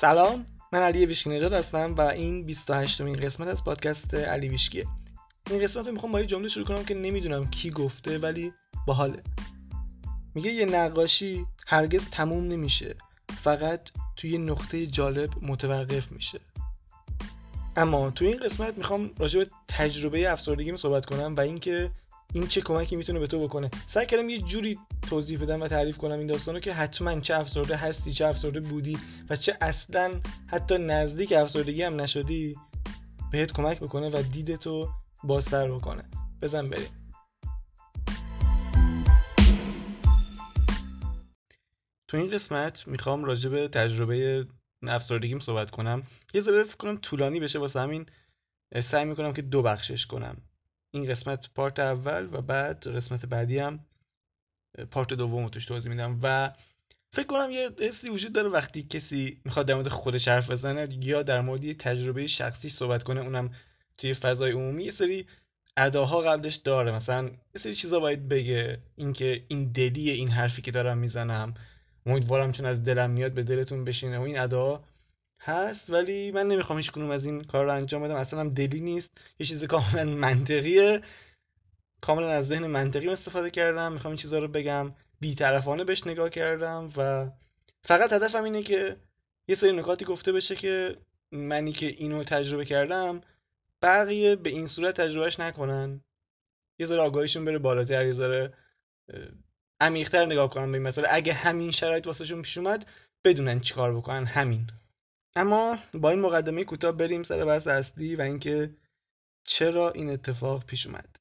سلام من علی ویشکی نژاد هستم و این 28 مین قسمت از پادکست علی ویشکیه. این قسمت رو می‌خوام با یه جمله شروع کنم که نمی‌دونم کی گفته ولی باحاله. میگه یه نقاشی هرگز تموم نمیشه فقط توی نقطه جالب متوقف میشه. اما تو این قسمت می‌خوام راجع به تجربه افسردگیم صحبت کنم و اینکه این چه کمکی می‌تونه به تو بکنه؟ سعی کردم یه جوری توضیح بدم و تعریف کنم این داستانو که حتما چه افسرده هستی چه افسرده بودی و چه اصلا حتی نزدیک افسردگی هم نشدی بهت کمک بکنه و دیدتو بازتر بکنه. بزن بریم. تو این قسمت می‌خوام راجع به تجربه افسردگیم صحبت کنم. یه ذره فکر کنم طولانی بشه واسه همین. سعی می‌کنم که دو بخشش کنم. این قسمت پارت اول و بعد قسمت بعدی هم پارت دوم توش توضیح میدم. و فکر کنم یه حسی وجود داره وقتی کسی می‌خواد در مورد خودش حرف بزنه یا در مورد یه تجربه شخصی صحبت کنه اونم توی فضای عمومی یه سری اداها قبلش داره. مثلا یه سری چیزا باید بگه. اینکه این دلیه این حرفی که دارم می‌زنم. امیدوارم چون از دلم میاد به دلتون بشینه. و این ادا هست ولی من نمی‌خوام هیچ کنوم از این کار رو انجام بدم. اصلا هم دلی نیست. یه چیز کاملا منطقیه. کاملا از ذهن منطقی استفاده کردم. می‌خوام این چیزها رو بگم. بیطرفانه بهش نگاه کردم و فقط هدفم اینه که یه سری نکاتی گفته بشه که منی که اینو تجربه کردم بقیه به این صورت تجربهش نکنن. یه ذره آگاهیشون بره بالاتر یه ذره عمیق‌تر نگاه کنن به این مسئله. اگه همین شرایط واسهشون پیش اومد بدونن چیکار بکنن. همین. اما با این مقدمه کوتاه بریم سر بحث اصلی و اینکه چرا این اتفاق پیش اومد.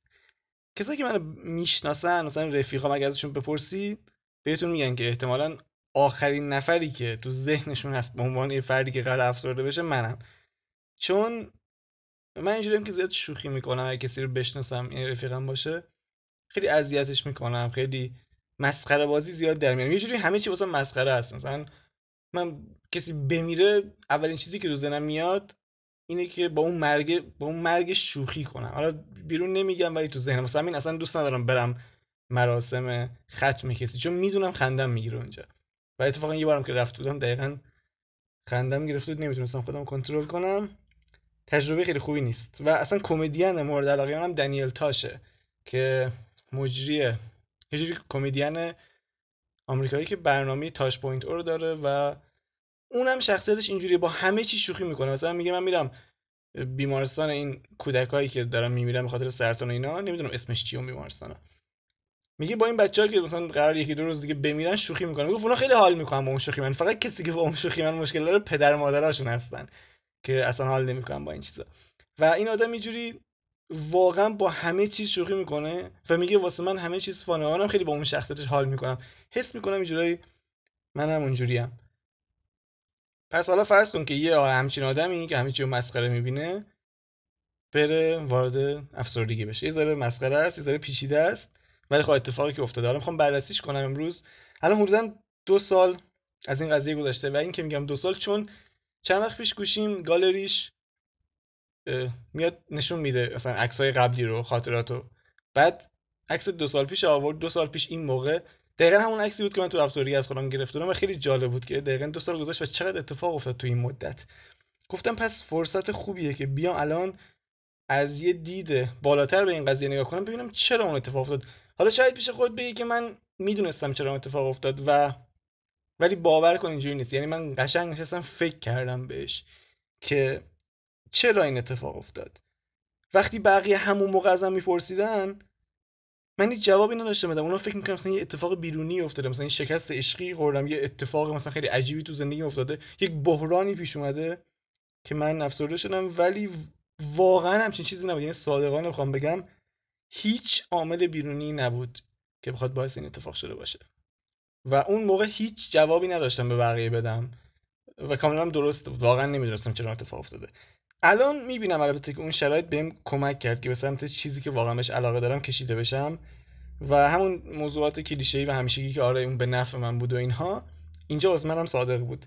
کسایی که منو می‌شناسن مثلا رفیقام اگه ازشون بپرسی بهتون میگن که احتمالا آخرین نفری که تو ذهنشون هست به عنوان یه فردی که قرار افسرده بشه منم چون من اینجوریم که زیاد شوخی می‌کنم اگه کسی رو بشناسم این رفیقم باشه خیلی اذیتش می‌کنم خیلی مسخره بازی زیاد در میارم. یه جوری همه چی واسه مسخره هست. مثلا من کسی بمیره اولین چیزی که تو ذهنم میاد اینه که با اون مرگ با اون مرگ شوخی کنم. حالا بیرون نمیگم ولی تو ذهنم مثلا این اصلا دوست ندارم برم مراسم ختم کسی چون می‌دونم خندم می‌گیره اونجا. و اتفاقا یه بارم که رفت بودم دقیقا خندم گرفت بود نمی‌تونستم خودم کنترل کنم. تجربه خیلی خوبی نیست. و اصلا کمدین مورد علاقه هم دنیل تاشه که مجریه. یه جوری کمدین آمریکایی که برنامه Tosh point O رو داره و اونم شخصیتش اینجوری با همه چی شوخی می‌کنه. مثلا میگه من میرم بیمارستان این کودکایی که دارن میمیرن به خاطر سرطان و اینا نمی‌دونم اسمش چیه اون بیمارستانه میگه با این بچه‌ها که مثلا قرار یکی دو روز دیگه بمیرن شوخی می‌کنه. میگه اونا خیلی حال می‌کنن با اون شوخی من. فقط کسی که با اون شوخی من مشکل داره پدر مادراشون هستن که اصلا حال نمی‌کنن با این چیزا. و این آدم اینجوری واقعا با همه چیز شوخی می‌کنه و میگه واسه من همه چیز فانه. منم خیلی با اون شخصیتش حال می‌کنم. حس می‌کنم اینجوری منم اونجوریم. پس حالا فرض کن که یه همچین آدمی که همه چی مسخره می‌بینه بره وارد افسردگی بشه. یه ذره مسخره است یه ذره پیچیده است ولی خب اتفاقی که افتاده. حالا می‌خوام بررسیش کنم امروز. الان حدودا دو سال از این قضیه گذشته و این که میگم دو سال چون چند وقت پیش گوشیم گالریش میاد نشون میده مثلا عکسای قبلی رو خاطراتو. بعد عکس دو سال پیش آورد. دو سال پیش این موقع دقیقا همون عکسی بود که من تو افسردگی از خودم گرفتم و خیلی جالب بود که دقیقا دو سال گذشت و چقدر اتفاق افتاد تو این مدت. گفتم پس فرصت خوبیه که بیام الان از یه دید بالاتر به این قضیه نگاه کنم ببینم چرا اون اتفاق افتاد. حالا شاید پیش خود بگی که من می‌دونستم چرا اون اتفاق افتاد و ولی باور کن اینجوری نیست. یعنی من قشنگ نشستم فکر کردم بهش که چرا این اتفاق افتاد. وقتی بقیه همون موقع ازم میپرسیدن من هیچ جوابی نداشتم بدم. اونا فکر می‌کنم مثلا یه اتفاق بیرونی افتاده. مثلا این شکست عشقی خوردم یه اتفاق مثلا خیلی عجیبی تو زندگی افتاده. یک بحرانی پیش اومده که من افسرده شدم ولی واقعا همچین چیزی نبود. یعنی صادقانه بخوام بگم هیچ عامل بیرونی نبود که بخواد باعث این اتفاق شده باشه. و اون موقع هیچ جوابی نداشتم به بقیه بدم. و کاملا درست بود. واقعا نمی‌دونستم چرا اتفاق افتاده. الان می‌بینم البته که اون شرایط بهم کمک کرد که به سمت چیزی که واقعا بهش علاقه دارم کشیده بشم. و همون موضوعات کلیشه‌ای و همیشگی که آره اون به نفع من بود و اینها اینجا از منم صادق بود.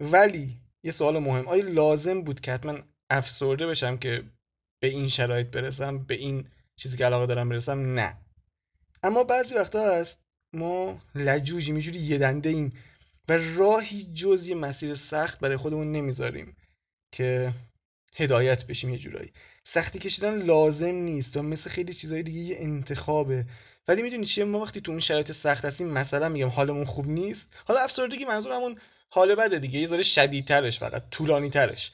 ولی یه سوال مهم آیا لازم بود که حتما افسرده بشم که به این شرایط برسم به این چیزی که علاقه دارم برسم؟ نه. اما بعضی وقتا هست ما لجوجی میجوری یه دنده این و راهی جز مسیر سخت برای خودمون نمی‌ذاریم که هدایت بشیم یه جورایی. سختی کشیدن لازم نیست و مثل خیلی چیزهای دیگه یه انتخابه. ولی می‌دونی چیه؟ ما وقتی تو اون شرایط سخت هستیم مثلا میگم حالمون خوب نیست. حالا افسردگی منظورمون حال بده دیگه یه ذره شدیدترش فقط طولانی ترش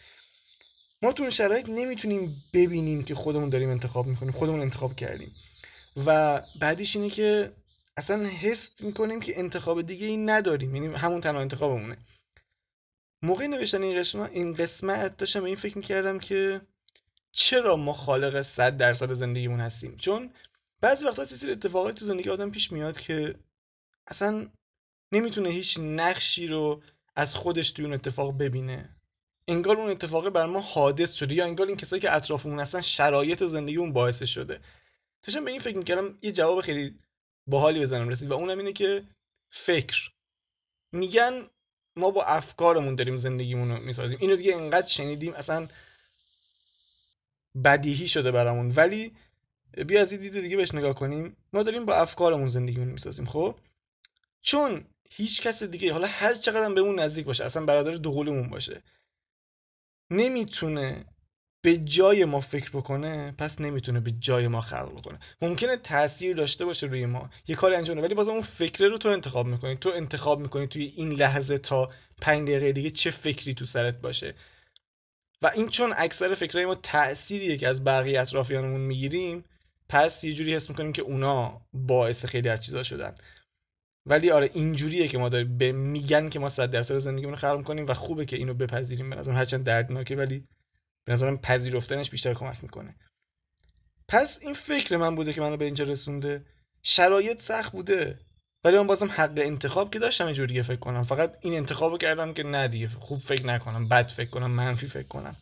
ما تو اون شرایط نمی‌تونیم ببینیم که خودمون داریم انتخاب می‌کنیم خودمون انتخاب کردیم. و بعدیش اینه که اصلا حس می‌کنیم که انتخاب دیگه ای نداریم یعنی همون تنها انتخابمونه. موقع نوشتن این قسمت این قسمت داشتم این فکر می‌کردم که چرا ما خالق صد درصد زندگیمون هستیم؟ چون بعضی وقتا سری اتفاقات تو زندگی آدم پیش میاد که اصلا نمی‌تونه هیچ نقشی رو از خودش توی اون اتفاق ببینه. انگار اون اتفاق بر ما حادث شده یا انگار این کسایی که اطرافمون هستن شرایط زندگی اون باعث شده. داشتم به این فکر می‌کردم یه جواب خیلی باحالی بزنم رسید. و اونم اینه که فکر. میگن ما با افکارمون داریم زندگیمون رو می‌سازیم. اینو دیگه انقدر شنیدیم اصلا بدیهی شده برامون. ولی بیا از دید دیگه بهش نگاه کنیم. ما داریم با افکارمون زندگیمون می‌سازیم خب؟ چون هیچ کس دیگه حالا هر چقدر بهمون نزدیک باشه اصلا برادر دوقلمون باشه نمی‌تونه به جای ما فکر بکنه پس نمی‌تونه به جای ما خلق بکنه. ممکنه تاثیر داشته باشه روی ما یه کاری انجام ولی باز اون فکره رو تو انتخاب می‌کنی. تو انتخاب می‌کنی توی این لحظه تا پنج دقیقه دیگه چه فکری تو سرت باشه. و این چون اکثر فکرهای ما تأثیریه که از بقیه اطرافیانمون می‌گیریم پس یه جوری حس می‌کنیم که اونا باعث خیلی از چیزا شدن. ولی آره اینجوریه که ما داریم به میگن که ما صد درصد زندگیمون رو خلق می‌کنیم و خوبه که اینو بپذیریم. به نظرم هرچند دردناکه ولی به نظرم پذیرفتنش بیشتر کمک می‌کنه. پس این فکر من بوده که منو به اینجا رسونده. شرایط سخت بوده. ولی من بازم حق انتخاب که داشتم اینجور دیگه فکر کنم. فقط این انتخابو کردم که نه دیگه. خوب فکر نکنم. بد فکر کنم. منفی فکر کنم.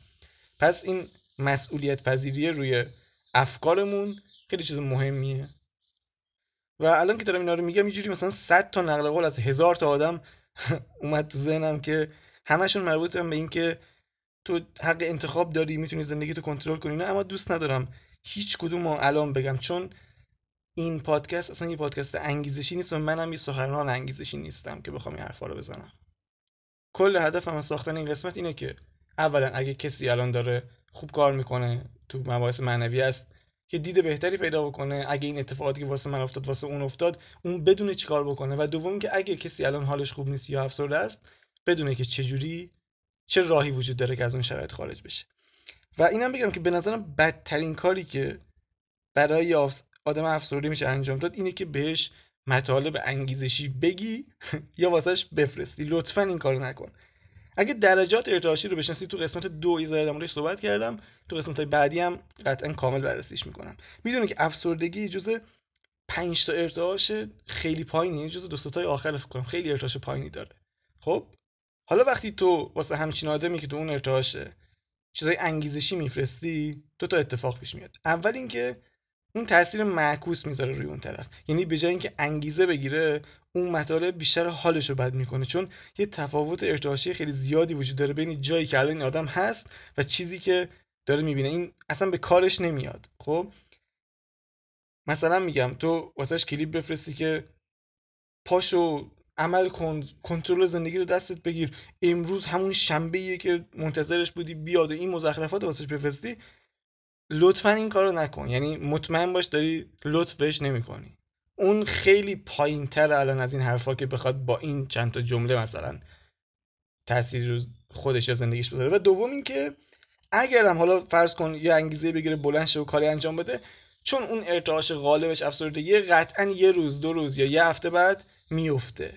پس این مسئولیت پذیری روی افکارمون خیلی چیز مهمیه. و الان که دارم اینا رو میگم اینجوری مثلا 100 تا نقل قول از هزار تا آدم اومد تو ذهنم که همشون مربوط به اینکه تو حق انتخاب داری می‌تونی زندگی تو کنترل کنی. نه اما دوست ندارم هیچ کدوم رو الان بگم چون این پادکست اصلا یه پادکست انگیزشی نیست و منم یه سخنران انگیزشی نیستم که بخوام این حرفا رو بزنم. کل هدفم از ساختن این قسمت اینه که اولا اگه کسی الان داره خوب کار می‌کنه تو مباحث معنوی است که دید بهتری پیدا بکنه اگه این اتفاقاتی که واسه من افتاد واسه اون افتاد اون بدونه چیکار بکنه. و دوم که اگه کسی الان حالش خوب نیست یا افسرده است بدونه که چجوری چه راهی وجود داره که از اون شرایط خارج بشه. و اینم بگم که به نظرم بدترین کاری که برای آدم افسرده میشه انجام داد اینه که بهش مطالب انگیزشی بگی یا واسهش بفرستی. لطفا این کارو نکن. اگه درجات ارتعاشی رو بشناسی تو قسمت دو ایزای در صحبت کردم تو قسمت های بعدی هم قطعا کامل بررسیش می‌کنم. می‌دونی که افسردگی جزء 5 تا ارتعاش خیلی پایینی یعنی جزء دو آخر فکر کنم خیلی ارتعاش پایینی داره. خب؟ حالا وقتی تو واسه همچین آدمی که تو اون ارتعاشه چیزای انگیزشی میفرستی دو تا اتفاق پیش میاد. اول اینکه اون تاثیر معکوس می‌ذاره روی اون طرف. یعنی به جای اینکه انگیزه بگیره اون مطالب بیشتر حالش رو بد می‌کنه. چون یه تفاوت ارتعاشی خیلی زیادی وجود داره بین جایی که الان این آدم هست و چیزی که داره می‌بینه. این اصلا به کارش نمیاد. خب؟ مثلا میگم تو واسهش کلیپ بفرستی که پاشو عمل کن کنترل زندگی رو دستت بگیر. امروز همون شنبه که منتظرش بودی بیاد و این مزخرفات واسش بفرستی لطفا این کارو نکن. یعنی مطمئن باش داری لطف بهش نمی‌کنی. اون خیلی پایین تر الان از این حرفا که بخواد با این چند تا جمله مثلا تاثیر رو خودش یا زندگیش بذاره. و دوم اینکه اگرم حالا فرض کن یه انگیزه بگیره بلند شه و کاری انجام بده چون اون ارتعاش غالبش افسردگی قطعا یه روز دو روز یا یه هفته بعد میفته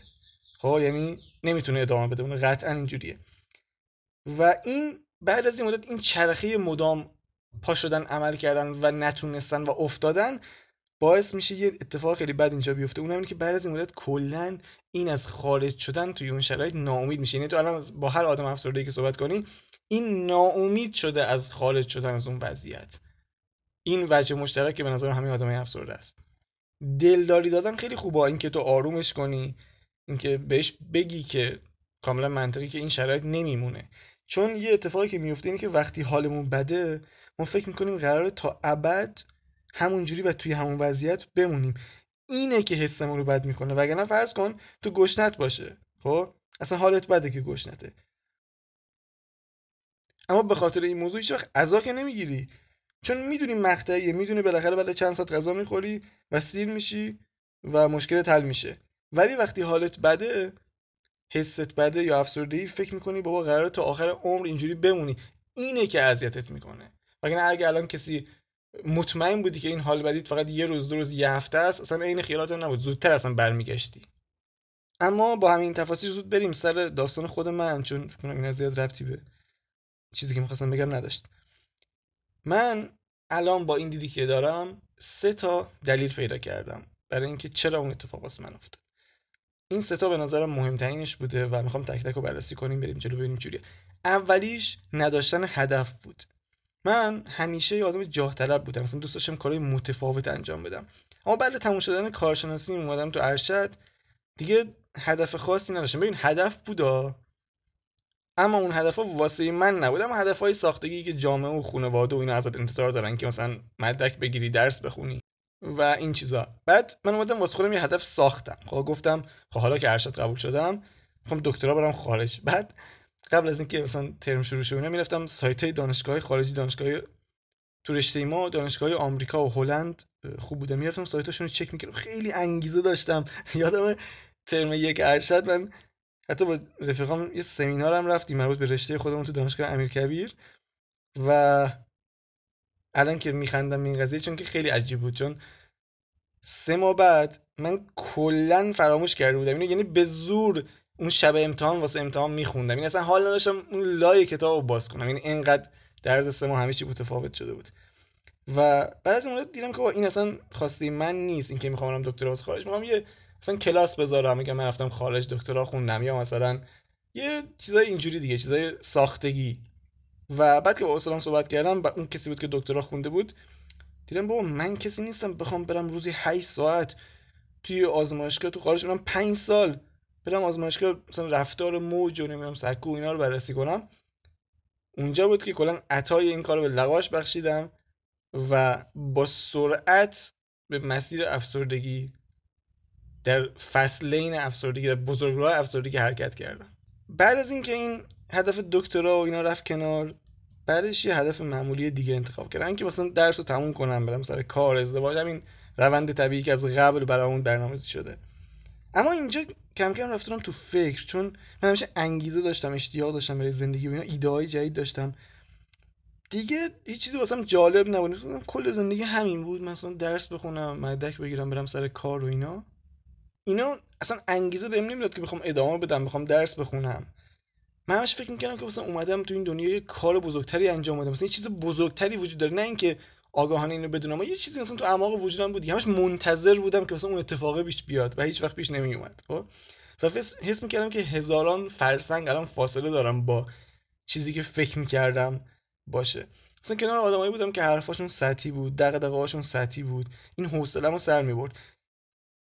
خب یعنی نمی‌تونه ادامه بده. اون قطعا اینجوریه. و این بعد از این مدت این چرخه مدام پا شدن عمل کردن و نتونستن و افتادن باعث میشه یه اتفاق خیلی بد اینجا بیفته. اونم اینه که بعد از این مدت کلا این از خارج شدن توی اون شرایط ناامید میشه. یعنی تو الان با هر آدم افسرده که صحبت کنی این ناامید شده از خارج شدن از اون وضعیت. این وجه مشترک به نظر همه آدمای افسرده است. دلداری دادن خیلی خوبه. اینکه تو آرومش کنی اینکه بهش بگی که کاملا منطقی که این شرایط نمیمونه. چون یه اتفاقی که میفته اینه که وقتی حالمون بده ما فکر می‌کنیم قراره تا ابد همونجوری و توی همون وضعیت بمونیم. اینه که حسمون رو بد می‌کنه. وگرنه فرض کن تو گشنت باشه خب؟ اصلا حالت بده که گشنته. اما به خاطر این موضوع هیچ وقت عزا که نمی‌گیری. چون می‌دونی مقطعیه می‌دونی بالاخره بعد چند ساعت غذا می‌خوری و سیر میشی و مشکل حل میشه. ولی وقتی حالت بده حست بده یا افسردگی فکر می‌کنی بابا قراره تا آخر عمر اینجوری بمونی. اینه که اذیتت می‌کنه. وگرنه اگه الان کسی مطمئن بودی که این حال بدید فقط یه روز دو روز یه هفته است اصلا عین خیالات نبود. زودتر اصلا برمیگشتی. اما با همین تفاصیل زود بریم سر داستان خود من چون فکر کنم این زیاد ربطی به چیزی که می‌خواستم بگم نداشت. من الان با این دیدی که دارم سه تا دلیل پیدا کردم. برای اینکه چرا اون اتفاق واسه من افتاد. این سه تا به نظرم مهمترینش بوده و می‌خوام تک تک رو بررسی کنیم بریم جلو ببینیم چجوریه اولیش نداشتن هدف بود. من همیشه یه آدم جاه طلب بودم. مثلا دوست داشتم کارهای متفاوت انجام بدم. اما بعد تموم شدن کارشناسی اومدم تو ارشد. دیگه هدف خاصی نداشتم. ببین هدف بودا. اما اون هدف ها واسه من نبود. اما هدف های ساختگی که جامعه و خانواده و اینا ازت انتظار دارن که مثلا مدرک بگیری درس بخونی. و این چیزا. بعد من اومدم واسه خودم یه هدف ساختم. خب گفتم خب حالا که ارشد قبول شدم می‌خوام دکترا برم خارج. بعد قبل از اینکه مثلا ترم شروع شه می‌رفتم سایت های دانشگاه خارجی دانشگاه تو رشته ما دانشگاه آمریکا و هلند خوب بودم می‌رفتم سایتاشون رو چک می‌کردم. خیلی انگیزه داشتم. یادم ترم یک ارشد من حتی با رفیقام یه سمینار هم رفتیم مربوط به رشته خودمون تو دانشگاه امیرکبیر. و الان که میخندم این قضیه چون که خیلی عجیب بود. چون سه ماه بعد من کلا فراموش کرده بودم. اینو یعنی به زور اون شب امتحان واسه امتحان میخوندم. این اصلا حال نداشتم اون لای کتاب رو باز کنم. یعنی اینقدر درد سه ماه چی متفاوت شده بود. و بعد از اون دیدم که این اصلا خواسته من نیست. اینکه می‌خوام برم دکترا واسه خارج. می‌خوام یه مثلا کلاس بذارم. میگم من رفتم خارج دکترا خوندم. یا مثلا یه چیزای اینجوری دیگه چیزای ساختگی. و بعد که با استادم صحبت کردم با اون کسی بود که دکترا خونده بود دیدم بابا من کسی نیستم بخوام برم روزی 8 ساعت توی آزمایشگاه تو خارج اونم 5 سال برم آزمایشگاه مثلا رفتار موج و نمی‌دونم سکو اینا رو بررسی کنم. اونجا بود که کلا عطای این کار رو به لغاش بخشیدم و با سرعت به مسیر افسردگی در فصلین افسردگی در بزرگراه افسردگی حرکت کردم. بعد از اینکه این هدف دکترا و اینا رفت کنار. بعدش یه هدف معمولی دیگه انتخاب کردم که مثلا درس رو تموم کنم برم سر کار ازدواج همین روند طبیعی که از قبل برامون برنامه‌ریزی شده. اما اینجا کم کم رفتم تو فکر چون من همیشه انگیزه داشتم اشتیاق داشتم برای زندگی و اینا ایده های جدید داشتم. دیگه هیچ چیزی واسم جالب نبود. کل زندگی همین بود. مثلا درس بخونم مدرک بگیرم برم سر کار و اینا. اینا اصلا انگیزه بهم نمی‌داد که بخوام ادامه بدم بخوام درس بخونم. من همش فکر می‌کردم که مثلا اومدم تو این دنیا یه کار بزرگتری انجام بدم. مثلا یه چیز بزرگتری وجود داره. نه اینکه آگاهانه اینو بدونم یه چیزی مثلا تو اعماق وجودم بود همش منتظر بودم که مثلا اون اتفاقه پیش بیاد و هیچ وقت پیش نمیومد خب؟ و حس می‌کردم که هزاران فرسنگ الان فاصله دارم با چیزی که فکر می‌کردم باشه. مثلا کنار آدمایی بودم که حرفاشون سطحی بود دغدغه‌هاشون سطحی بود. این حوصله‌مو سر می‌برد.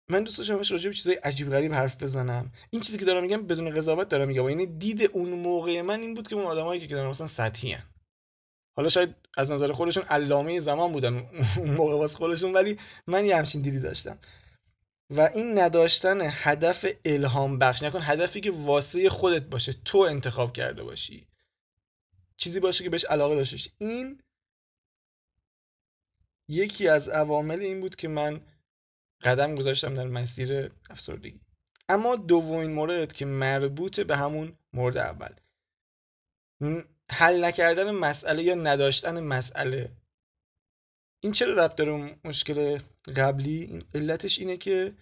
من دوست داشتم همش راجع به چیزای عجیب غریب حرف بزنم. این چیزی که دارم میگم بدون قضاوت دارم میگم. یعنی دید اون موقع من این بود که اون آدمایی که دارن مثلا سطحی هن. حالا شاید از نظر خودشون علامه زمان بودن اون موقع واسه خودشون ولی من یه همچین دیدی داشتم. و این نداشتن هدف الهام بخش. نکن هدفی که واسه خودت باشه تو انتخاب کرده باشی. چیزی باشه که بهش علاقه داشته این یکی از عوامل این بود که من قدم گذاشتم در مسیر افسردگی. اما دومین مورد که مربوط به همون مورد اول. حل نکردن مسئله یا نداشتن مسئله. این چرا ربط داره مشکل قبلی؟ این علتش اینه که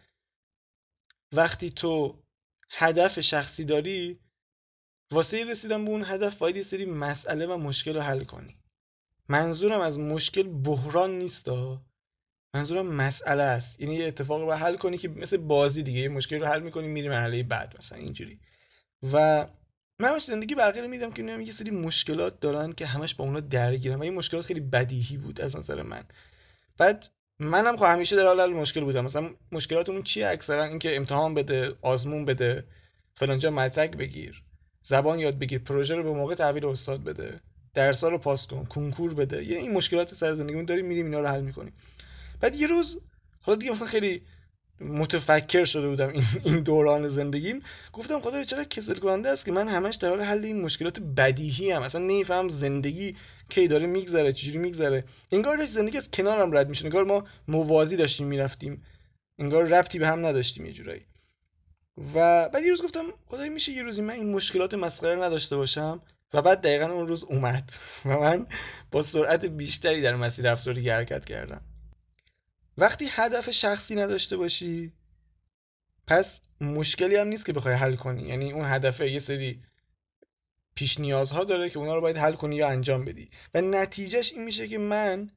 وقتی تو هدف شخصی داری واسه رسیدن به اون هدف باید سری مسئله و مشکل رو حل کنی. منظورم از مشکل بحران نیست منظورم مسئله است. یعنی یه اتفاق رو حل کنی که مثل بازی دیگه یه مشکل رو حل می‌کنی میری مرحله بعد مثلا اینجوری. و من همش زندگی بقیه میدم که یه سری مشکلات دارن که همش با اونا درگیرم و این مشکلات خیلی بدیهی بود از نظر من. بعد منم خب همیشه در حال مشکل بودم. مثلا مشکلاتمون چیه؟ اکثرا اینکه امتحان بده آزمون بده فلانجا مدرک بگیر زبان یاد بگیر پروژه رو به موقع تحویل استاد بده درسا رو پاس کن کنکور بده. یعنی این مشکلات سر زندگیمون داریم میریم اینا رو حل می‌کنیم. بعد یه روز حالا دیگه مثلا خیلی متفکر شده بودم این دوران زندگیم. گفتم خدای چقدر کسل کننده است که من همش در حال حل این مشکلات بدیهی هم اصلا نمیفهم زندگی کی داره میگذره چجوری میگذره. انگار داشت زندگی از کنارم رد میشه انگار ما موازی داشتیم می‌رفتیم. انگار ربطی به هم نداشتیم یه جورایی. و بعد یه روز گفتم خدای میشه یه روزی من این مشکلات مسخره نداشته باشم؟ و بعد دقیقا اون روز اومد. و من با سرعت بیشتری در مسیر افسردگی حرکت کردم. وقتی هدف شخصی نداشته باشی پس مشکلی هم نیست که بخوای حل کنی. یعنی اون هدفه یه سری پیش نیازها داره که اونا رو باید حل کنی یا انجام بدی. و نتیجهش این میشه که من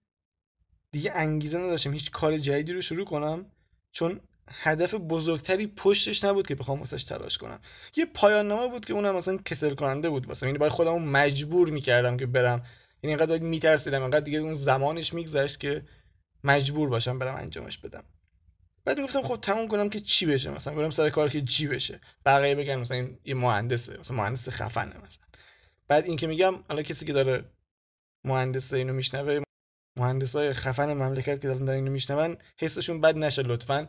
دیگه انگیزه نداشتم هیچ کار جدیدی رو شروع کنم چون هدف بزرگتری پشتش نبود که بخوام واسش تلاش کنم. یه پایان نامه بود که اونم مثلا کسل کننده بود. واسه یعنی باید خودمو مجبور می‌کردم که برم. یعنی اینقدر باید میترسیدم اینقدر دیگه اون زمانش میگذشت که مجبور باشم برم انجامش بدم. بعد می‌گفتم خب تموم کنم که چی بشه؟ مثلا برم سر کار که چی بشه؟ بقیه بگن مثلا این یه مهندسه مثلا مهندس خفنه مثلا. بعد این که میگم حالا کسی که داره مهندس اینو میشنوه مهندس های خفن مملکت که دارن اینو میشنون حسشون بد نشه لطفا.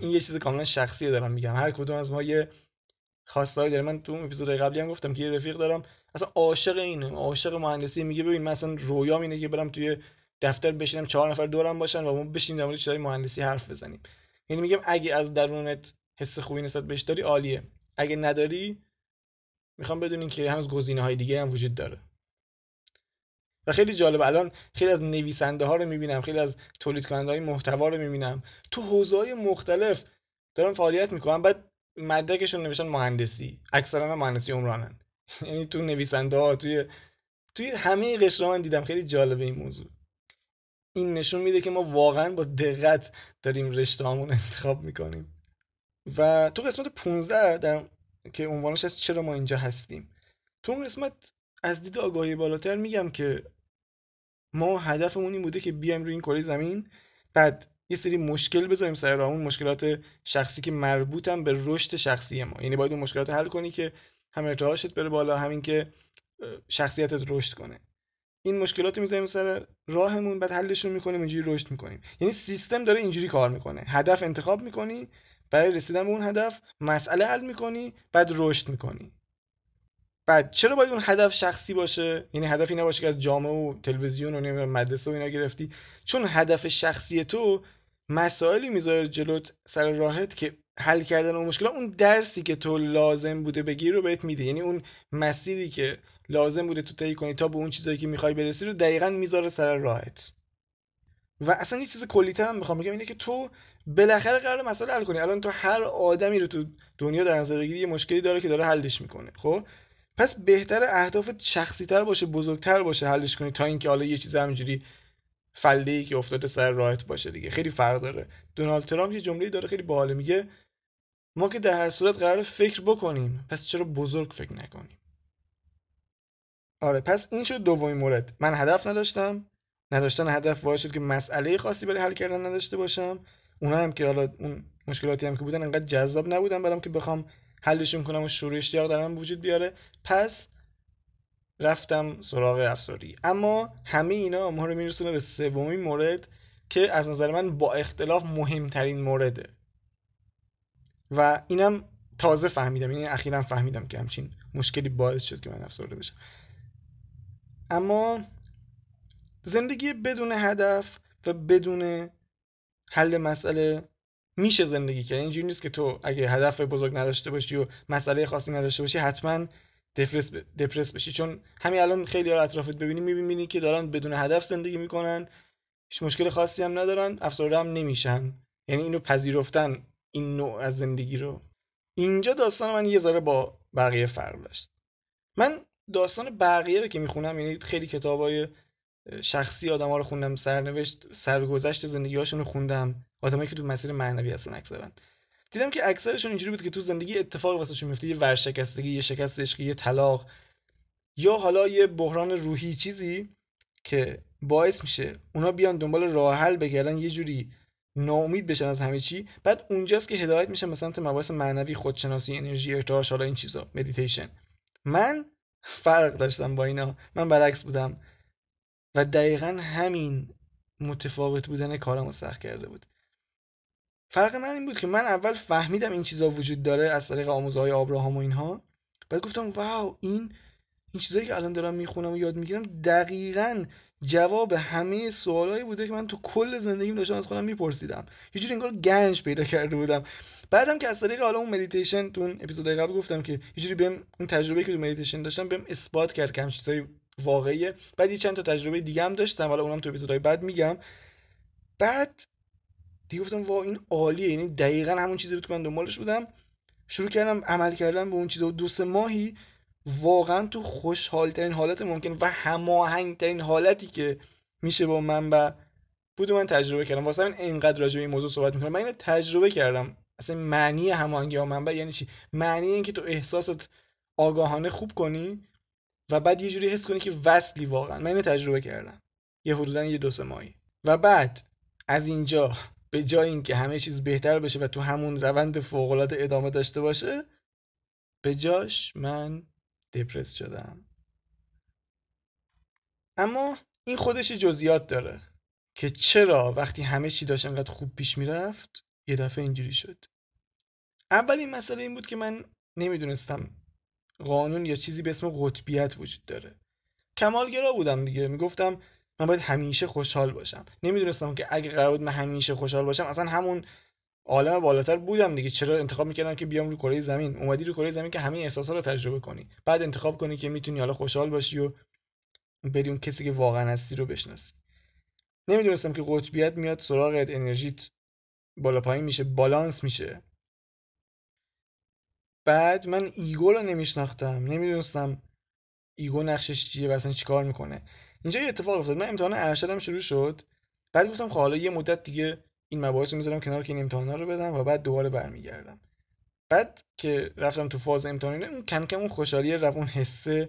این یه چیز کاملا شخصیه دارم میگم. هر کدوم از ما یه خواستایی داره. من تو اپیزود قبلی هم گفتم که یه رفیق دارم اصلا عاشق اینه. عاشق مهندسی میگه ببین من اصلا رویام اینه که برم توی دفتر بشینم چهار نفر دورم باشن و ما بشینیم در مورد چیزای مهندسی حرف بزنیم. یعنی میگم اگه از درونت حس خوبی نسبت بهش داری عالیه. اگه نداری می‌خوام بدونین که هنوز گزینه های دیگه هم وجود داره. و خیلی جالب الان خیلی از نویسنده ها رو می‌بینم خیلی از تولید کننده های محتوا رو می‌بینم. تو حوزه های مختلف دارن فعالیت می‌کنن بعد مدرکشون نوشتن مهندسی. اکثرا مهندسی عمرانن. یعنی تو نویسنده ها توی توی همه قشر من دیدم. خیلی جالبه این موضوع. این نشون میده که ما واقعا با دقت داریم رشته انتخاب می‌کنیم. و تو قسمت 15 در... که عنوانش هست چرا ما اینجا هستیم. تو اون قسمت از دید آگاهی بالاتر میگم که ما هدفمون این بوده که بیایم روی این کره زمین. بعد یه سری مشکل بذاریم سر راه اون مشکلات شخصی که مربوطن به رشد شخصی ما. یعنی باید اون مشکلات حل کنی که هم ارتعاشت بره بالا همین که شخصیتت رشد کنه. این مشکلات رو می‌ذاریم سر راهمون بعد حلشون می‌کنیم اینجوری رشد می‌کنیم. یعنی سیستم داره اینجوری کار می‌کنه. هدف انتخاب می‌کنی برای رسیدن به اون هدف مسئله حل می‌کنی بعد رشد می‌کنی. بعد چرا باید اون هدف شخصی باشه؟ یعنی هدفی نباشه که از جامعه و تلویزیون و مدرسه و اینا گرفتی. چون هدف شخصی تو مسائلی می‌ذاره جلوت سر راهت که حل کردن اون مشکل اون درسی که تو لازم بوده بگیری رو بهت میده. یعنی اون مسیری که لازم بوده تو طی کنی تا به اون چیزایی که می‌خوای برسی رو دقیقا می‌ذاره سر راهت. و اصلا یه چیز کلیتر هم می‌خوام بگم اینه که تو بالاخره قرار مسئله حل کنی. الان تو هر آدمی رو تو دنیا در نظر بگیری یه مشکلی داره که داره حلش می‌کنه. خب؟ پس بهتر اهداف شخصی تر باشه بزرگتر باشه حلش کنی تا اینکه حالا یه چیز همینجوری فله ای که افتاده سر راهت باشه دیگه. خیلی فرق داره. دونالد ترامپ یه جمله داره خیلی باحال میگه ما که در هر صورت قرار فکر بکنیم پس چرا بزرگ فکر نکنیم؟ آره پس این شد دومین مورد. من هدف نداشتم. نداشتن هدف باعث شد که مسئله خاصی برای حل کردن نداشته باشم. اونا هم که حالا اون مشکلاتی هم که بودن انقدر جذاب نبودن برام که بخوام حلشون کنم و شروع اشتیاق در من وجود بیاره. پس رفتم سراغ افساری اما همه اینا ما رو میرسونه به سومین مورد که از نظر من با اختلاف مهمترین مورده. و اینم تازه فهمیدم. این یعنی اخیرا فهمیدم که همچین مشکلی باعث شد که من افسرده بشم. اما زندگی بدون هدف و بدون حل مسئله میشه زندگی کرد. اینجوری نیست که تو اگه هدف بزرگ نداشته باشی و مسئله خاصی نداشته باشی حتما دپرس, دپرس بشی. چون همین الان خیلی ها اطرافت ببینی می‌بینی که دارن بدون هدف زندگی می‌کنن هیچ مشکل خاصی هم ندارن افسرده هم نمیشن. یعنی اینو پذیرفتن این نوع از زندگی رو. اینجا داستان من یه ذره با بقیه فرق داشت. من داستان بقیه رو که می‌خونم یعنی خیلی کتابای شخصی آدم ها رو خوندم سرنوشت سرگذشت زندگی هاشون رو خوندم. آدمایی که تو مسیر معنوی هستن اکثرا. دیدم که اکثرشون اینجوری بود که تو زندگی اتفاق واسهشون میفته یه ورشکستگی یه شکست عشقی یه طلاق یا حالا یه بحران روحی چیزی که باعث میشه اونا بیان دنبال راه حل بگردن یه جوری ناامید بشن از همه چی. بعد اونجاست که هدایت میشه مثلا سمت مباحث معنوی خودشناسی انرژی ارتعاش حالا این چیزا مدیتیشن من فرق داشتم با اینا. من برعکس بودم. و دقیقا همین متفاوت بودن کارمو سخت کرده بود. فرق من این بود که من اول فهمیدم این چیزا وجود داره از طریق آموزهای آبراهام و اینها. بعد گفتم wow این این چیزایی که الان دارم می‌خونم و یاد می‌گیرم دقیقا جواب همه سوالایی بوده که من تو کل زندگیم داشتم از خودم میپرسیدم. یه جوری انگار گنج پیدا کرده بودم. بعدم که از طریق حالا اون مدیتیشن تو اون اپیزودهای قبل گفتم که یه جوری بهم اون تجربه که تو مدیتیشن داشتم بهم اثبات کرد که چیزای واقعیه. بعد یه چند تا تجربه دیگه هم داشتم. حالا اونم تو اپیزودهای بعد میگم. بعد دیگه گفتم wow این عالیه. یعنی دقیقا همون چیزی رو که من دنبالش بودم شروع کردم عمل کردن به اون چیزا. دو سه ماهی واقعا تو خوشحالترین حالت ممکن و هماهنگترین حالتی که میشه با منبع بود من تجربه کردم. واسه همین اینقدر راجع به این موضوع صحبت می‌کنم. من اینو تجربه کردم. اصلا معنی هماهنگی با منبع یعنی چی؟ معنی این که تو احساست آگاهانه خوب کنی و بعد یه جوری حس کنی که وصلی واقعا. من اینو تجربه کردم. یه حدودا یه دو سه ماهی. و بعد از اینجا به جای اینکه همه چیز بهتر بشه و تو همون روند فوق ادامه داشته باشه به جاش من دپرس شدم. اما این خودش جزئیات داره که چرا وقتی همه چی داشت انقدر خوب پیش می‌رفت یه دفعه اینجوری شد. اولین مسئله این بود که من نمی‌دونستم قانون یا چیزی به اسم قطبیت وجود داره. کمالگرا بودم دیگه. می‌گفتم من باید همیشه خوشحال باشم. نمی‌دونستم که اگه قرار بود من همیشه خوشحال باشم اصلا همون عالم بالاتر بودم دیگه. چرا انتخاب می‌کردم که بیام رو کره زمین؟ اومدی رو کره زمین که همه احساسات رو تجربه کنی. بعد انتخاب کنی که می‌تونی حالا خوشحال باشی و بری اون کسی که واقعا هستی رو بشناسی. نمی‌دونستم که قطبیت میاد سراغت انرژیت بالا پایین میشه بالانس میشه. بعد من ایگو رو نمیشناختم. نمی‌دونستم ایگو نقشش چیه و اصلا چیکار می‌کنه. اینجا یه اتفاق افتاد. من امتحان ارشدم شروع شد. بعد گفتم خب حالا یه مدت دیگه این مباحث رو می‌ذارم کنار که این امتحانا رو بدم و بعد دوباره برمیگردم. بعد که رفتم تو فاز امتحانی اون کم کم اون خوشحالی روون حسه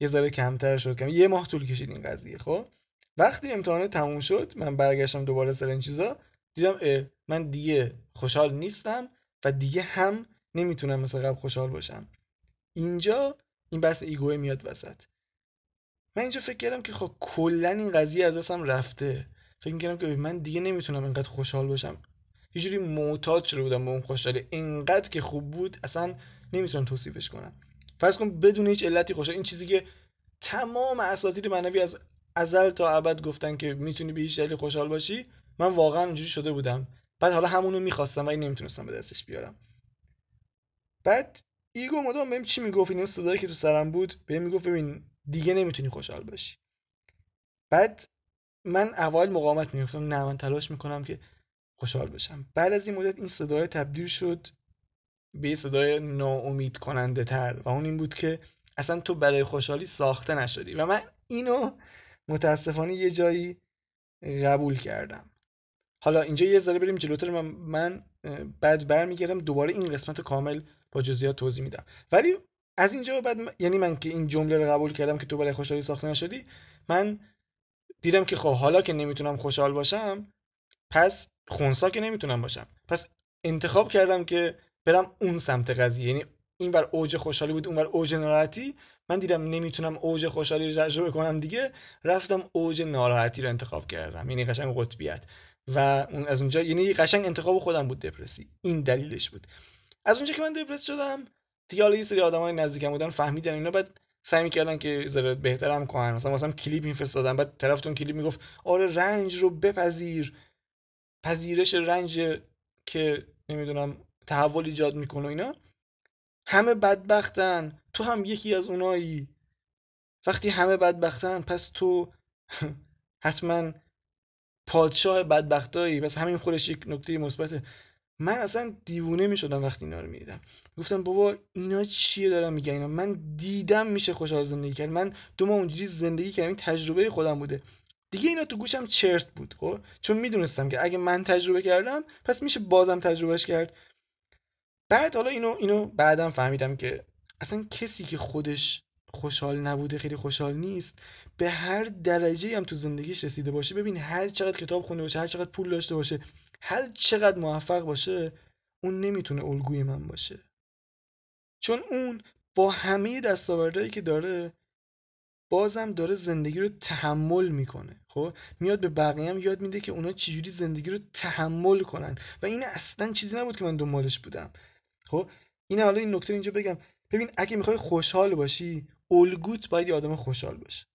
یه ذره کمتر شد. کم یه ماه طول کشید این قضیه خب؟ وقتی امتحان تموم شد من برگشتم دوباره سر این چیزا دیدم اه من دیگه خوشحال نیستم و دیگه هم نمی‌تونم مثل قبل خوشحال باشم. اینجا این بحث ایگو میاد وسط. من اینجا فکر کردم که خب کلا این قضیه از دستم رفته. فکر کردم که من دیگه نمی‌تونم اینقدر خوشحال باشم. یه جوری معتاد شده بودم به اون خوشحالی. اینقدر که خوب بود اصلا نمی‌تونم توصیفش کنم. فرض کن بدون هیچ علتی خوشحال. این چیزی که تمام اساطیر معنوی از ازل تا ابد گفتن که می‌تونی به هیچ دلیلی خوشحال باشی من واقعا اونجوری شده بودم. بعد حالا همونو می‌خواستم ولی نمی‌تونستم به دستش بیارم. بعد ایگو مدام بهم چی می‌گفت؟ این صدایی که تو سرم بود بهم می‌گفت ببین دیگه نمی‌تونی خوشحال باشی. بعد من اول مقاومت می‌گفتم نه من تلاش می‌کنم که خوشحال بشم. بعد از این مدت این صدای تبدیل شد به یه صدای ناامید کننده تر و اون این بود که اصلا تو برای خوشحالی ساخته نشدی و من اینو متاسفانه یه جایی قبول کردم. حالا اینجا یه ذره بریم جلوتر من, من بعد برمیگردم دوباره این قسمت کامل با جزئیات توضیح میدم. ولی از اینجا بعد یعنی من که این جمله رو قبول کردم که تو برای خوشحالی ساخته نشدی من دیدم که خب حالا که نمی‌تونم خوشحال باشم پس خونسا که نمی‌تونم باشم. پس انتخاب کردم که برم اون سمت قضیه. یعنی این بر اوج خوشحالی بود اون بر اوج ناراحتی. من دیدم نمی‌تونم اوج خوشحالی رو تجربه کنم دیگه. رفتم اوج ناراحتی رو انتخاب کردم. یعنی قشنگ قطبیت. و اون از اونجا یعنی قشنگ انتخاب خودم بود دپرسی. این دلیلش بود. از اونجا که من دپرس شدم دیگه حالا یه سری آدمای نزدیکم بودن فهمیدن اینا. بعد سعی می‌کردن که ذره بهترم کنن. مثلا واسم کلیپ میفرستادن بعد طرفتون کلیپ می‌گفت آره رنج رو بپذیر. پذیرش رنج که نمی‌دونم تحول ایجاد می‌کنه اینا. همه بدبختن. تو هم یکی از اونایی. وقتی همه بدبختن پس تو حتما پادشاه بدبختایی. پس همین خودش یک نکته مثبته من اصلا دیوونه می‌شدم وقتی اینا رو می‌دیدم. گفتم بابا اینا چیه دارم میگن اینا؟ من دیدم میشه خوشحال زندگی کرد. من دو ماه اونجوری زندگی کردم. این تجربه خودم بوده. دیگه اینا تو گوشم چرت بود خب؟ چون می‌دونستم که اگه من تجربه کردم پس میشه بازم تجربهش کرد. بعد حالا اینو اینو بعدم فهمیدم که اصلا کسی که خودش خوشحال نبوده خیلی خوشحال نیست به هر درجه هم تو زندگیش رسیده باشه. ببین هر چقدر کتاب خونده باشه هر چقدر پول داشته باشه. هر چقدر موفق باشه اون نمی‌تونه الگوی من باشه. چون اون با همه دستاوردهایی که داره بازم داره زندگی رو تحمل می‌کنه. خب؟ میاد به بقیه هم یاد میده که اونا چجوری زندگی رو تحمل کنن. و این اصلا چیزی نبود که من دنبالش بودم. خب؟ این حالا این نکته اینجا بگم. ببین اگه می‌خوای خوشحال باشی الگوت باید یه آدم خوشحال باشه.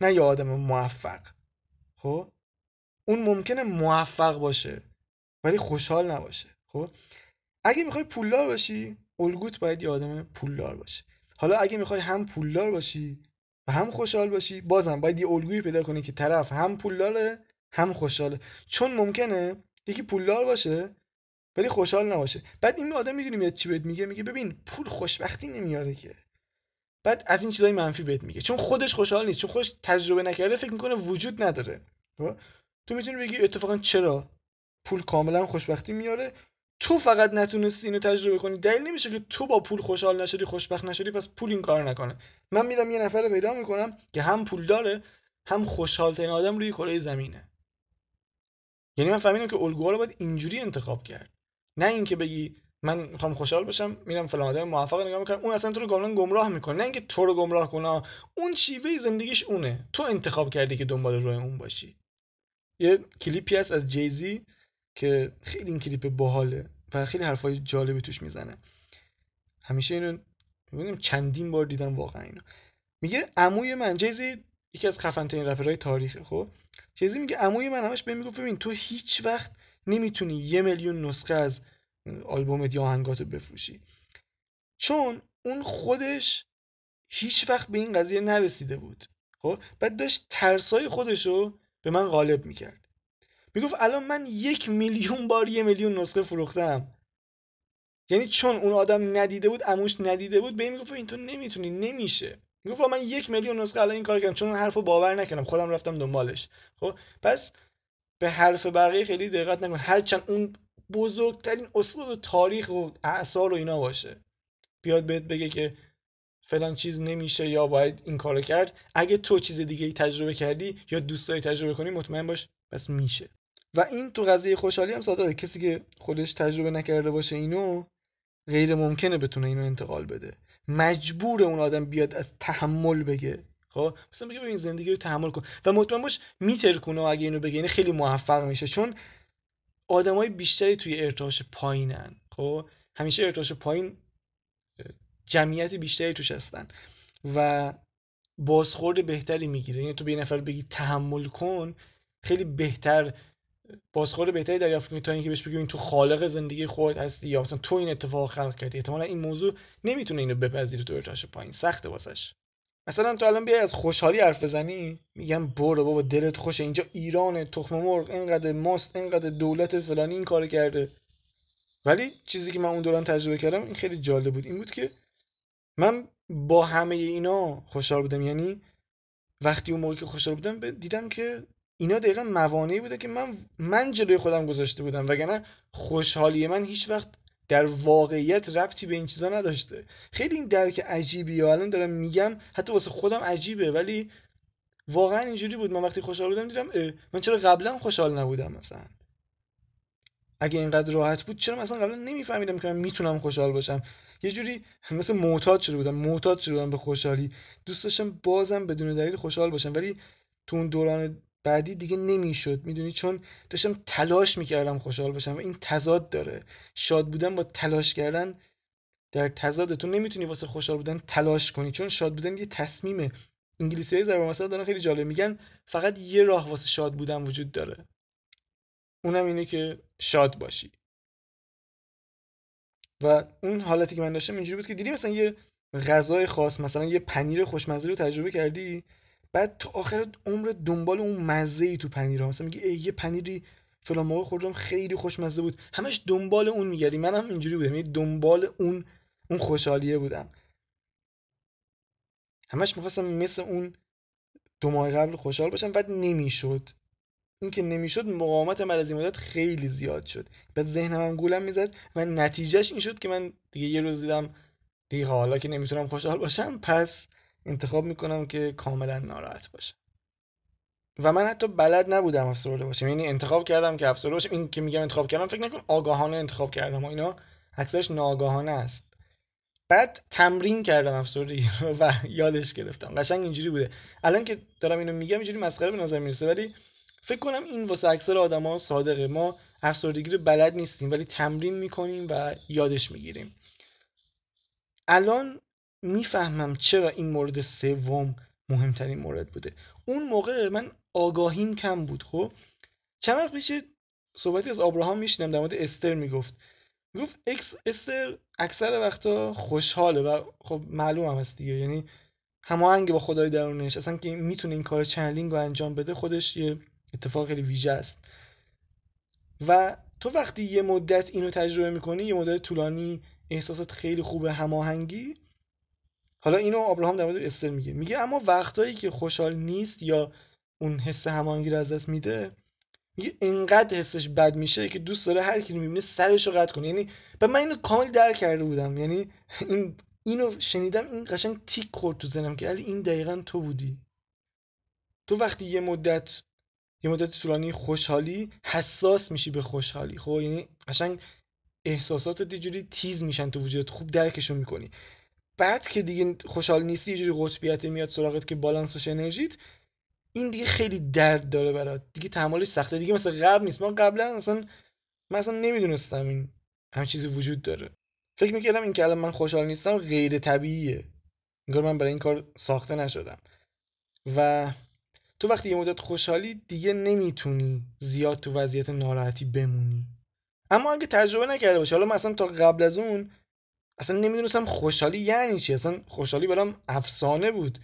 نه یه آدم موفق. خب؟ اون ممکنه موفق باشه. ولی خوشحال نباشه. خب؟ اگه می‌خوای پولدار باشی الگوت باید یه آدم پولدار باشه. حالا اگه می‌خوای هم پولدار باشی و هم خوشحال باشی بازم باید یه الگویی پیدا کنی که طرف هم پولداره هم خوشحاله. چون ممکنه یکی پولدار باشه ولی خوشحال نباشه. بعد این آدم می‌دونی میاد چی بهت میگه؟ میگه ببین پول خوشبختی نمیاره که. بعد از این چیزای منفی بهت میگه. چون خودش خوشحال نیست. چون خودش تجربه نکرده فکر می‌کنه وجود نداره. خب؟ تو می‌تونی بگی اتفاقا چرا؟ پول کاملا خوشبختی میاره. تو فقط نتونستی اینو تجربه کنی. دلیل نمیشه که تو با پول خوشحال نشدی خوشبخت نشدی پس پول این کار نکنه. من میرم یه نفر رو پیدا می‌کنم که هم پول داره هم خوشحال ترین آدم روی کره زمینه. یعنی من فهمیدم که الگوها رو باید اینجوری انتخاب کرد. نه اینکه بگی من می‌خوام خوشحال باشم میرم فلان آدم موفق نگاه می‌کنم اون اصلا تو رو کاملا گمراه می‌کنه. نه اینکه تو رو گمراه کنه. اون شیوه زندگیش اونه. تو انتخاب کردی که دنبال روی اون باشی. یه کلیپی هست از جیزی که خیلی این کلیپ باحاله و خیلی حرفای جالبی توش می‌زنه. همیشه اینو ببینیم چندین بار دیدم واقعا اینو. میگه عموی من جیزی یکی از خفن ترین رپرهای تاریخه خب؟ جیزی میگه عموی من همش بهم می‌گفت ببین تو هیچ وقت نمی‌تونی یه میلیون نسخه از آلبومت یا آهنگاتو بفروشی. چون اون خودش هیچ وقت به این قضیه نرسیده بود خب؟ بعد داشت ترسای خودشو به من غالب می‌کرد. می‌گفت الان من یک میلیون بار یه میلیون نسخه فروختم. یعنی چون اون آدم ندیده بود اموش ندیده بود به این می‌گفت این تو نمی‌تونی نمیشه. می‌گفت من یک میلیون نسخه الان این کار کردم چون اون حرفو باور نکردم. خودم رفتم دنبالش. خب پس به حرف بقیه خیلی دقت نکن. هرچند اون بزرگترین اصول تاریخ و اعصار و اینا باشه. بیاد بهت بگه که فلان چیز نمیشه یا باید این کارو کرد. اگه تو چیز دیگه ای تجربه کردی یا دوست داری تجربه کنی مطمئن باش پس میشه. و این تو قضیه خوشحالی هم صادقه. کسی که خودش تجربه نکرده باشه اینو غیر ممکنه بتونه اینو انتقال بده. مجبور اون آدم بیاد از تحمل بگه. خب؟ مثلا بگه ببین زندگی رو تحمل کن. و مطمئن باش میترکونه اگه اینو بگه یعنی خیلی موفق میشه. چون آدمای بیشتری توی ارتعاش پایینن. خب؟ همیشه ارتعاش پایین جمعیت بیشتری توش هستن. و بازخورد بهتری می‌گیره. یعنی تو به نفر بگی تحمل کن خیلی بهتر بازخورد بهتری دریافت کنی تا اینکه بهش بگی تو خالق زندگی خودت هستی یا مثلا تو این اتفاق خلق کردی. احتمالا این موضوع نمی‌تونه اینو بپذیره تو ارتعاش پایین. سخته واسش. مثلا تو الان بیای از خوشحالی حرف بزنی میگم برو بابا دلت خوشه. اینجا ایران تخم مرغ اینقدر ماست اینقدر دولت فلانی این کار کرده. ولی چیزی که من اون دوران تجربه کردم این خیلی جالب بود. این بود که من با همه اینا خوشحال بودم. یعنی وقتی اون موقع که خوشحال بودم دیدم که اینا دقیقا موانعی بوده که من من جلوی خودم گذاشته بودم وگرنه خوشحالی من هیچ وقت در واقعیت ربطی به این چیزا نداشته. خیلی این درک عجیبی الان دارم میگم حتی واسه خودم عجیبه ولی واقعا اینجوری بود. من وقتی خوشحال بودم دیدم من چرا قبلا خوشحال نبودم مثلا؟ اگه اینقدر راحت بود چرا مثلا قبلا نمیفهمیدم که من می‌تونم خوشحال باشم؟ یه جوری مثل معتاد شده بودم معتاد شده بودم به خوشحالی. دوست داشتم بازم بدون دلیل خوشحال باشم. ولی تو اون دوران بعدی دیگه نمی‌شد می‌دونی؟ چون داشتم تلاش می‌کردم خوشحال باشم و این تضاد داره. شاد بودن با تلاش کردن در تضاد تو نمی‌تونی واسه خوشحال بودن تلاش کنی. چون شاد بودن یه تصمیمه. انگلیسی های ضرب مثلا دارن خیلی جالب میگن فقط یه راه واسه شاد بودن وجود داره. اونم اینه که شاد باشی. و اون حالتی که من داشتم اینجوری بود که دیدی مثلا یه غذای خاص مثلا یه پنیر خوشمزه رو تجربه کردی؟ بعد تو آخر عمر دنبال اون مزه ای تو پنیر مثلا ای یه پنیری فلان موقع خوردم خیلی خوشمزه بود. همش دنبال اون میگردی. منم اینجوری بودم. یعنی دنبال اون اون خوشحالیه بودم. همش می‌خواستم مثل اون دو ماه قبل خوشحال باشم بعد نمی‌شد. این که نمی‌شد مقاومت من از این مدت خیلی زیاد شد. بعد ذهنم هم گولم می‌زد و نتیجهش این شد که من دیگه یه روز دیدم دیگه حالا که نمی‌تونم خوشحال باشم پس انتخاب می‌کنم که کاملا ناراحت باشم. و من حتی بلد نبودم افسرده باشم. یعنی انتخاب کردم که افسرده باشم. این که میگم انتخاب کردم فکر نکن آگاهانه انتخاب کردم و اینا اکثرش ناآگاهانه است. بعد تمرین کردم افسردگی و یادش گرفتم. قشنگ اینجوری بوده. الان که دارم اینو میگم اینجوری مسخره به نظر می‌رسه. ولی فکر کنم این واسه اکثر آدما صادقه. ما افسردگی رو بلد نیستیم ولی تمرین می‌کنیم و یادش می‌گیریم. الان می‌فهمم چرا این مورد سوم مهمترین مورد بوده. اون موقع من آگاهیم کم بود خب؟ چند وقت پیش صحبتی از آبراهام می‌شنیدم در مورد استر می‌گفت. می‌گفت esther اکثر وقتا خوشحاله و خب معلوم هم هست دیگه یعنی هماهنگ با خدای درونش. اصلا که می‌تونه این کار چنلینگ رو انجام بده خودش یه اتفاق خیلی ویژه است. و تو وقتی یه مدت اینو تجربه می‌کنی یه مدت طولانی احساسات خیلی خوبه هماهنگی حالا اینو ابراهام در مورد استر میگه. میگه اما وقتایی که خوشحال نیست یا اون حس هماهنگی رو از دست میده میگه انقدر حسش بد میشه که دوست داره هر کی می‌بینه سرش رو قطع کنه. یعنی به من اینو کامل درک کرده بودم. یعنی این اینو شنیدم این قشنگ تیک خورد تو زنم که علی این دقیقا تو بودی. تو وقتی یه مدت یه مدت طولانی خوشحالی حساس میشی به خوشحالی. خب یعنی قشنگ احساسات یه تیز میشن تو وجودت. خوب درکشون می‌کنی. بعد که دیگه خوشحال نیستی یه جوری قطبیت میاد سراغت که بالانس بشه انرژیت این دیگه خیلی درد داره برات. دیگه تحملش سخته. دیگه مثل قبل نیست. ما قبلا اصلا من اصلا نمی‌دونستم این همه چیزی وجود داره. فکر می‌کردم این که الان من خوشحال نیستم غیر طبیعیه. انگار من برای این کار ساخته نشدم. و تو وقتی یه مدت خوشحالی دیگه نمی‌تونی زیاد تو وضعیت ناراحتی بمونی. اما اگه تجربه نکرده باشی حالا مثلا تا قبل از اون اصلا نمی‌دونستم خوشحالی یعنی چی؟ اصلا خوشحالی برام افسانه بود.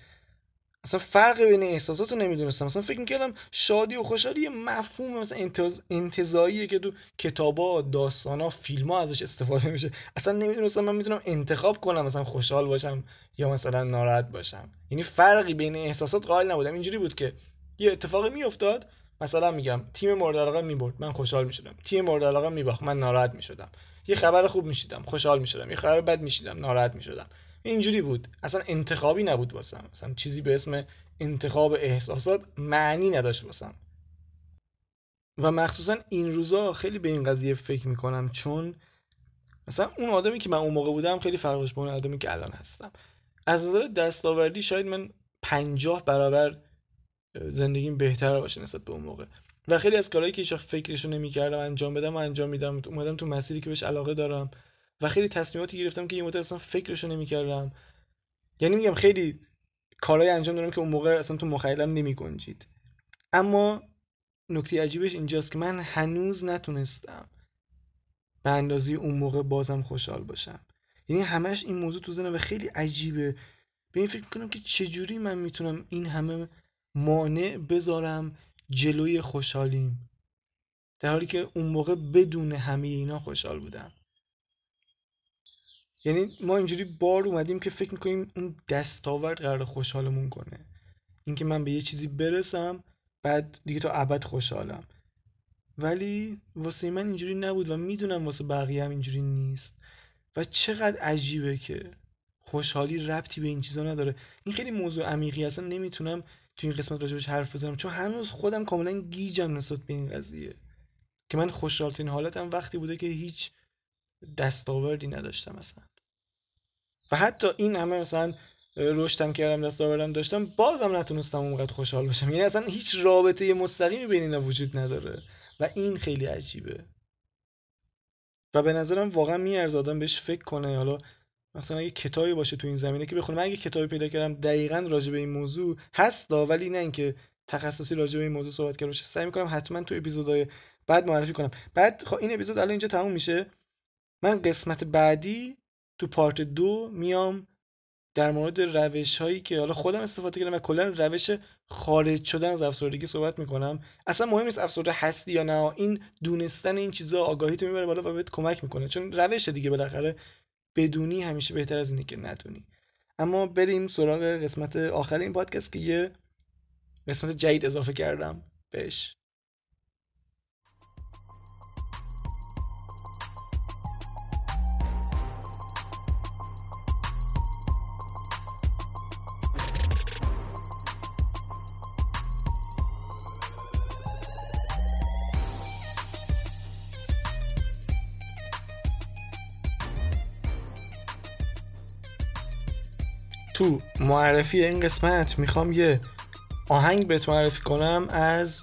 اصلا فرق بین احساسات رو نمی‌دونستم. اصلا فکر می‌کردم شادی و خوشحالی یه مفهوم مثلا انتظ... انتظاییه که تو کتابا داستانا فیلم ها ازش استفاده میشه. اصلا نمی‌دونستم من می‌تونم انتخاب کنم مثلا خوشحال باشم یا مثلا ناراحت باشم. یعنی فرقی بین احساسات قائل نبودم. اینجوری بود که یه اتفاقی میافتاد. مثلا میگم تیم مورد علاقه می‌برد. من خوشحال می‌شدم. تیم مورد علاقه میباخت. من ناراحت می‌شدم. یه خبر خوب میشیدم خوشحال می‌شدم. یه خبر بد میشیدم ناراحت می‌شدم. اینجوری بود. اصلا انتخابی نبود واسم. اصلا چیزی به اسم انتخاب احساسات معنی نداشت واسم. و مخصوصا این روزا خیلی به این قضیه فکر می‌کنم چون مثلا اون آدمی که من اون موقع بودم خیلی فرقش با اون آدمی که الان هستم. از نظر دستاوردی شاید من پنجاه برابر زندگیم بهتر باشه نسبت به اون موقع. و خیلی از کارهایی که هیچ فکرشو نمی‌کردم انجام بدم و انجام میدم. اومدم تو مسیری که بهش علاقه دارم. و خیلی تصمیماتی گرفتم که یه مدت اصلا فکرشو نمی‌کردم. یعنی میگم خیلی کارهایی انجام دادم که اون موقع اصلا تو مخیلم نمی گنجید اما نکته عجیبش اینجاست که من هنوز نتونستم به اندازه اون موقع بازم خوشحال باشم. یعنی همش این موضوع تو و خیلی عجیبه. به این فکر کنم که چجوری من می‌تونم این همه مانع بذارم جلوی خوشحالیم. در حالی که اون موقع بدون همه اینا خوشحال بودم. یعنی ما اینجوری بار اومدیم که فکر می‌کنیم اون دستاورد قرار خوشحالمون کنه. اینکه من به یه چیزی برسم بعد دیگه تا ابد خوشحالم. ولی واسه من اینجوری نبود و می‌دونم واسه بقیه هم اینجوری نیست. و چقدر عجیبه که خوشحالی ربطی به این چیزا نداره. این خیلی موضوع عمیقی اصلا نمی‌تونم تو این قسمت راجبش حرف بزنم. چون هنوز خودم کاملا گیجم نسبت به این قضیه. که من خوشحالترین حالتم وقتی بوده که هیچ دستاوردی نداشتم مثلا و حتی این همه مثلا رشدم کردم دستاوردم داشتم بازم نتونستم اونقدر خوشحال باشم. یعنی اصلا هیچ رابطه مستقیمی بین اینا وجود نداره. و این خیلی عجیبه. و به نظرم واقعا میارز آدم بهش فکر کنه. حالا مثلا اگه کتابی باشه تو این زمینه که بخونم. اگه کتابی پیدا کردم دقیقا راجع به این موضوع هست ولی نه اینکه تخصصی راجع به این موضوع صحبت کرده باشه. سعی می‌کنم حتما تو اپیزودهای بعد معرفی کنم. بعد خب این اپیزود الان اینجا تموم میشه. من قسمت بعدی تو پارت دو میام در مورد روش هایی که حالا خودم استفاده کردم و کلا روش خارج شدن از افسردگی صحبت می‌کنم. اصلا مهم نیست افسرده هستی یا نه. این دونستن این چیزا آگاهی تو می‌بره بالا و بهت کمک می‌کنه. چون روش دیگه بالاخره بدونی همیشه بهتر از اینه که ندونی. اما بریم سراغ قسمت آخر این پادکست که یه قسمت جدید اضافه کردم بهش. معرفی این قسمت می‌خوام یه آهنگ بهت معرفی کنم از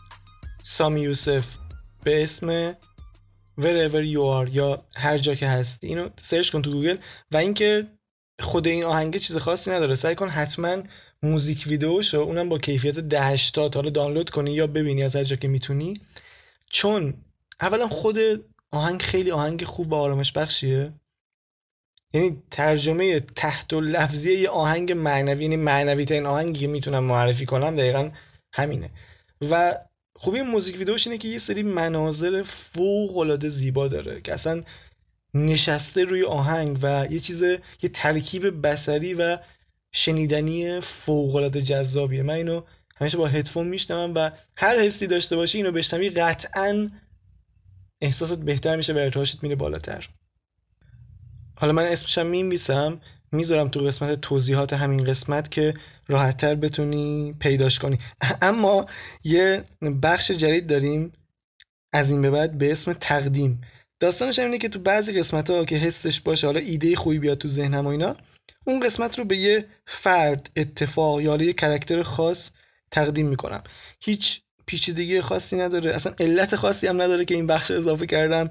سامی یوسف به اسم wherever you are یا هر جا که هستی. اینو سرچ کن تو گوگل و اینکه خود این آهنگ چیز خاصی نداره. سعی کن حتما موزیک ویدیوشو اونم با کیفیت 1080 دانلود کنی یا ببینی از هر جا که می‌تونی. چون اولا خود آهنگ خیلی آهنگ خوب و آرامش بخشیه. یعنی ترجمه تحت و لفظی یه آهنگ معنوی یعنی معنوی ترین آهنگی که می‌تونم معرفی کنم دقیقا همینه. و خوبی موزیک ویدیوش اینه که یه سری مناظر فوق العاده زیبا داره که اصلا نشسته روی آهنگ و یه چیز یه ترکیب بسری و شنیدنی فوق العاده جذابیه. من اینو همیشه با هدفون میشنوم و هر حسی داشته باشی اینو بشنوی قطعا احساست بهتر میشه و ارتعاشت میره بالاتر. حالا من اسمشم می‌نویسم می‌ذارم تو قسمت توضیحات همین قسمت که راحتتر بتونی پیداش کنی. اما یه بخش جدید داریم از این به بعد به اسم تقدیم. داستانش اینه که تو بعضی قسمت ها که حسش باشه حالا ایده خوبی بیاد تو ذهنم و اینا اون قسمت رو به یه فرد اتفاق یا یه کرکتر خاص تقدیم می‌کنم. هیچ پیچیدگی خاصی نداره اصلا علت خاصی هم نداره که این بخش اضافه کردم.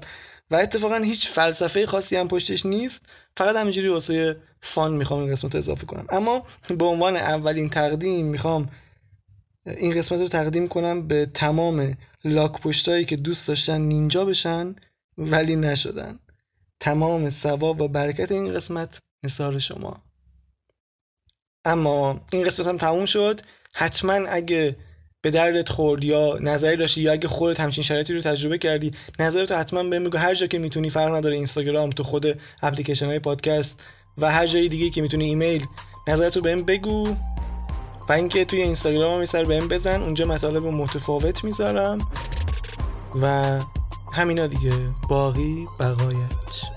و اتفاقا هیچ فلسفه خاصی هم پشتش نیست. فقط همینجوری واسه فان می‌خوام این قسمت رو اضافه کنم. اما به عنوان اولین تقدیم می‌خوام این قسمت رو تقدیم کنم به تمام لاک پشتایی که دوست داشتن نینجا بشن ولی نشدن. تمام ثواب و برکت این قسمت نثار شما. اما این قسمت هم تموم شد. حتما اگه به دردت خورد یا نظری داشتی یا اگه خودت همچین شرایطی رو تجربه کردی نظرت حتما بهم بگو. هر جا که می‌تونی فرق نداره اینستاگرام تو خود اپلیکیشن های پادکست و هر جای دیگه که می‌تونی ایمیل نظرت رو بهم بگو و اینکه توی اینستاگرام هم سر بهم بزن. اونجا مطالب متفاوت می‌ذارم و همینا دیگه. باقی بقایت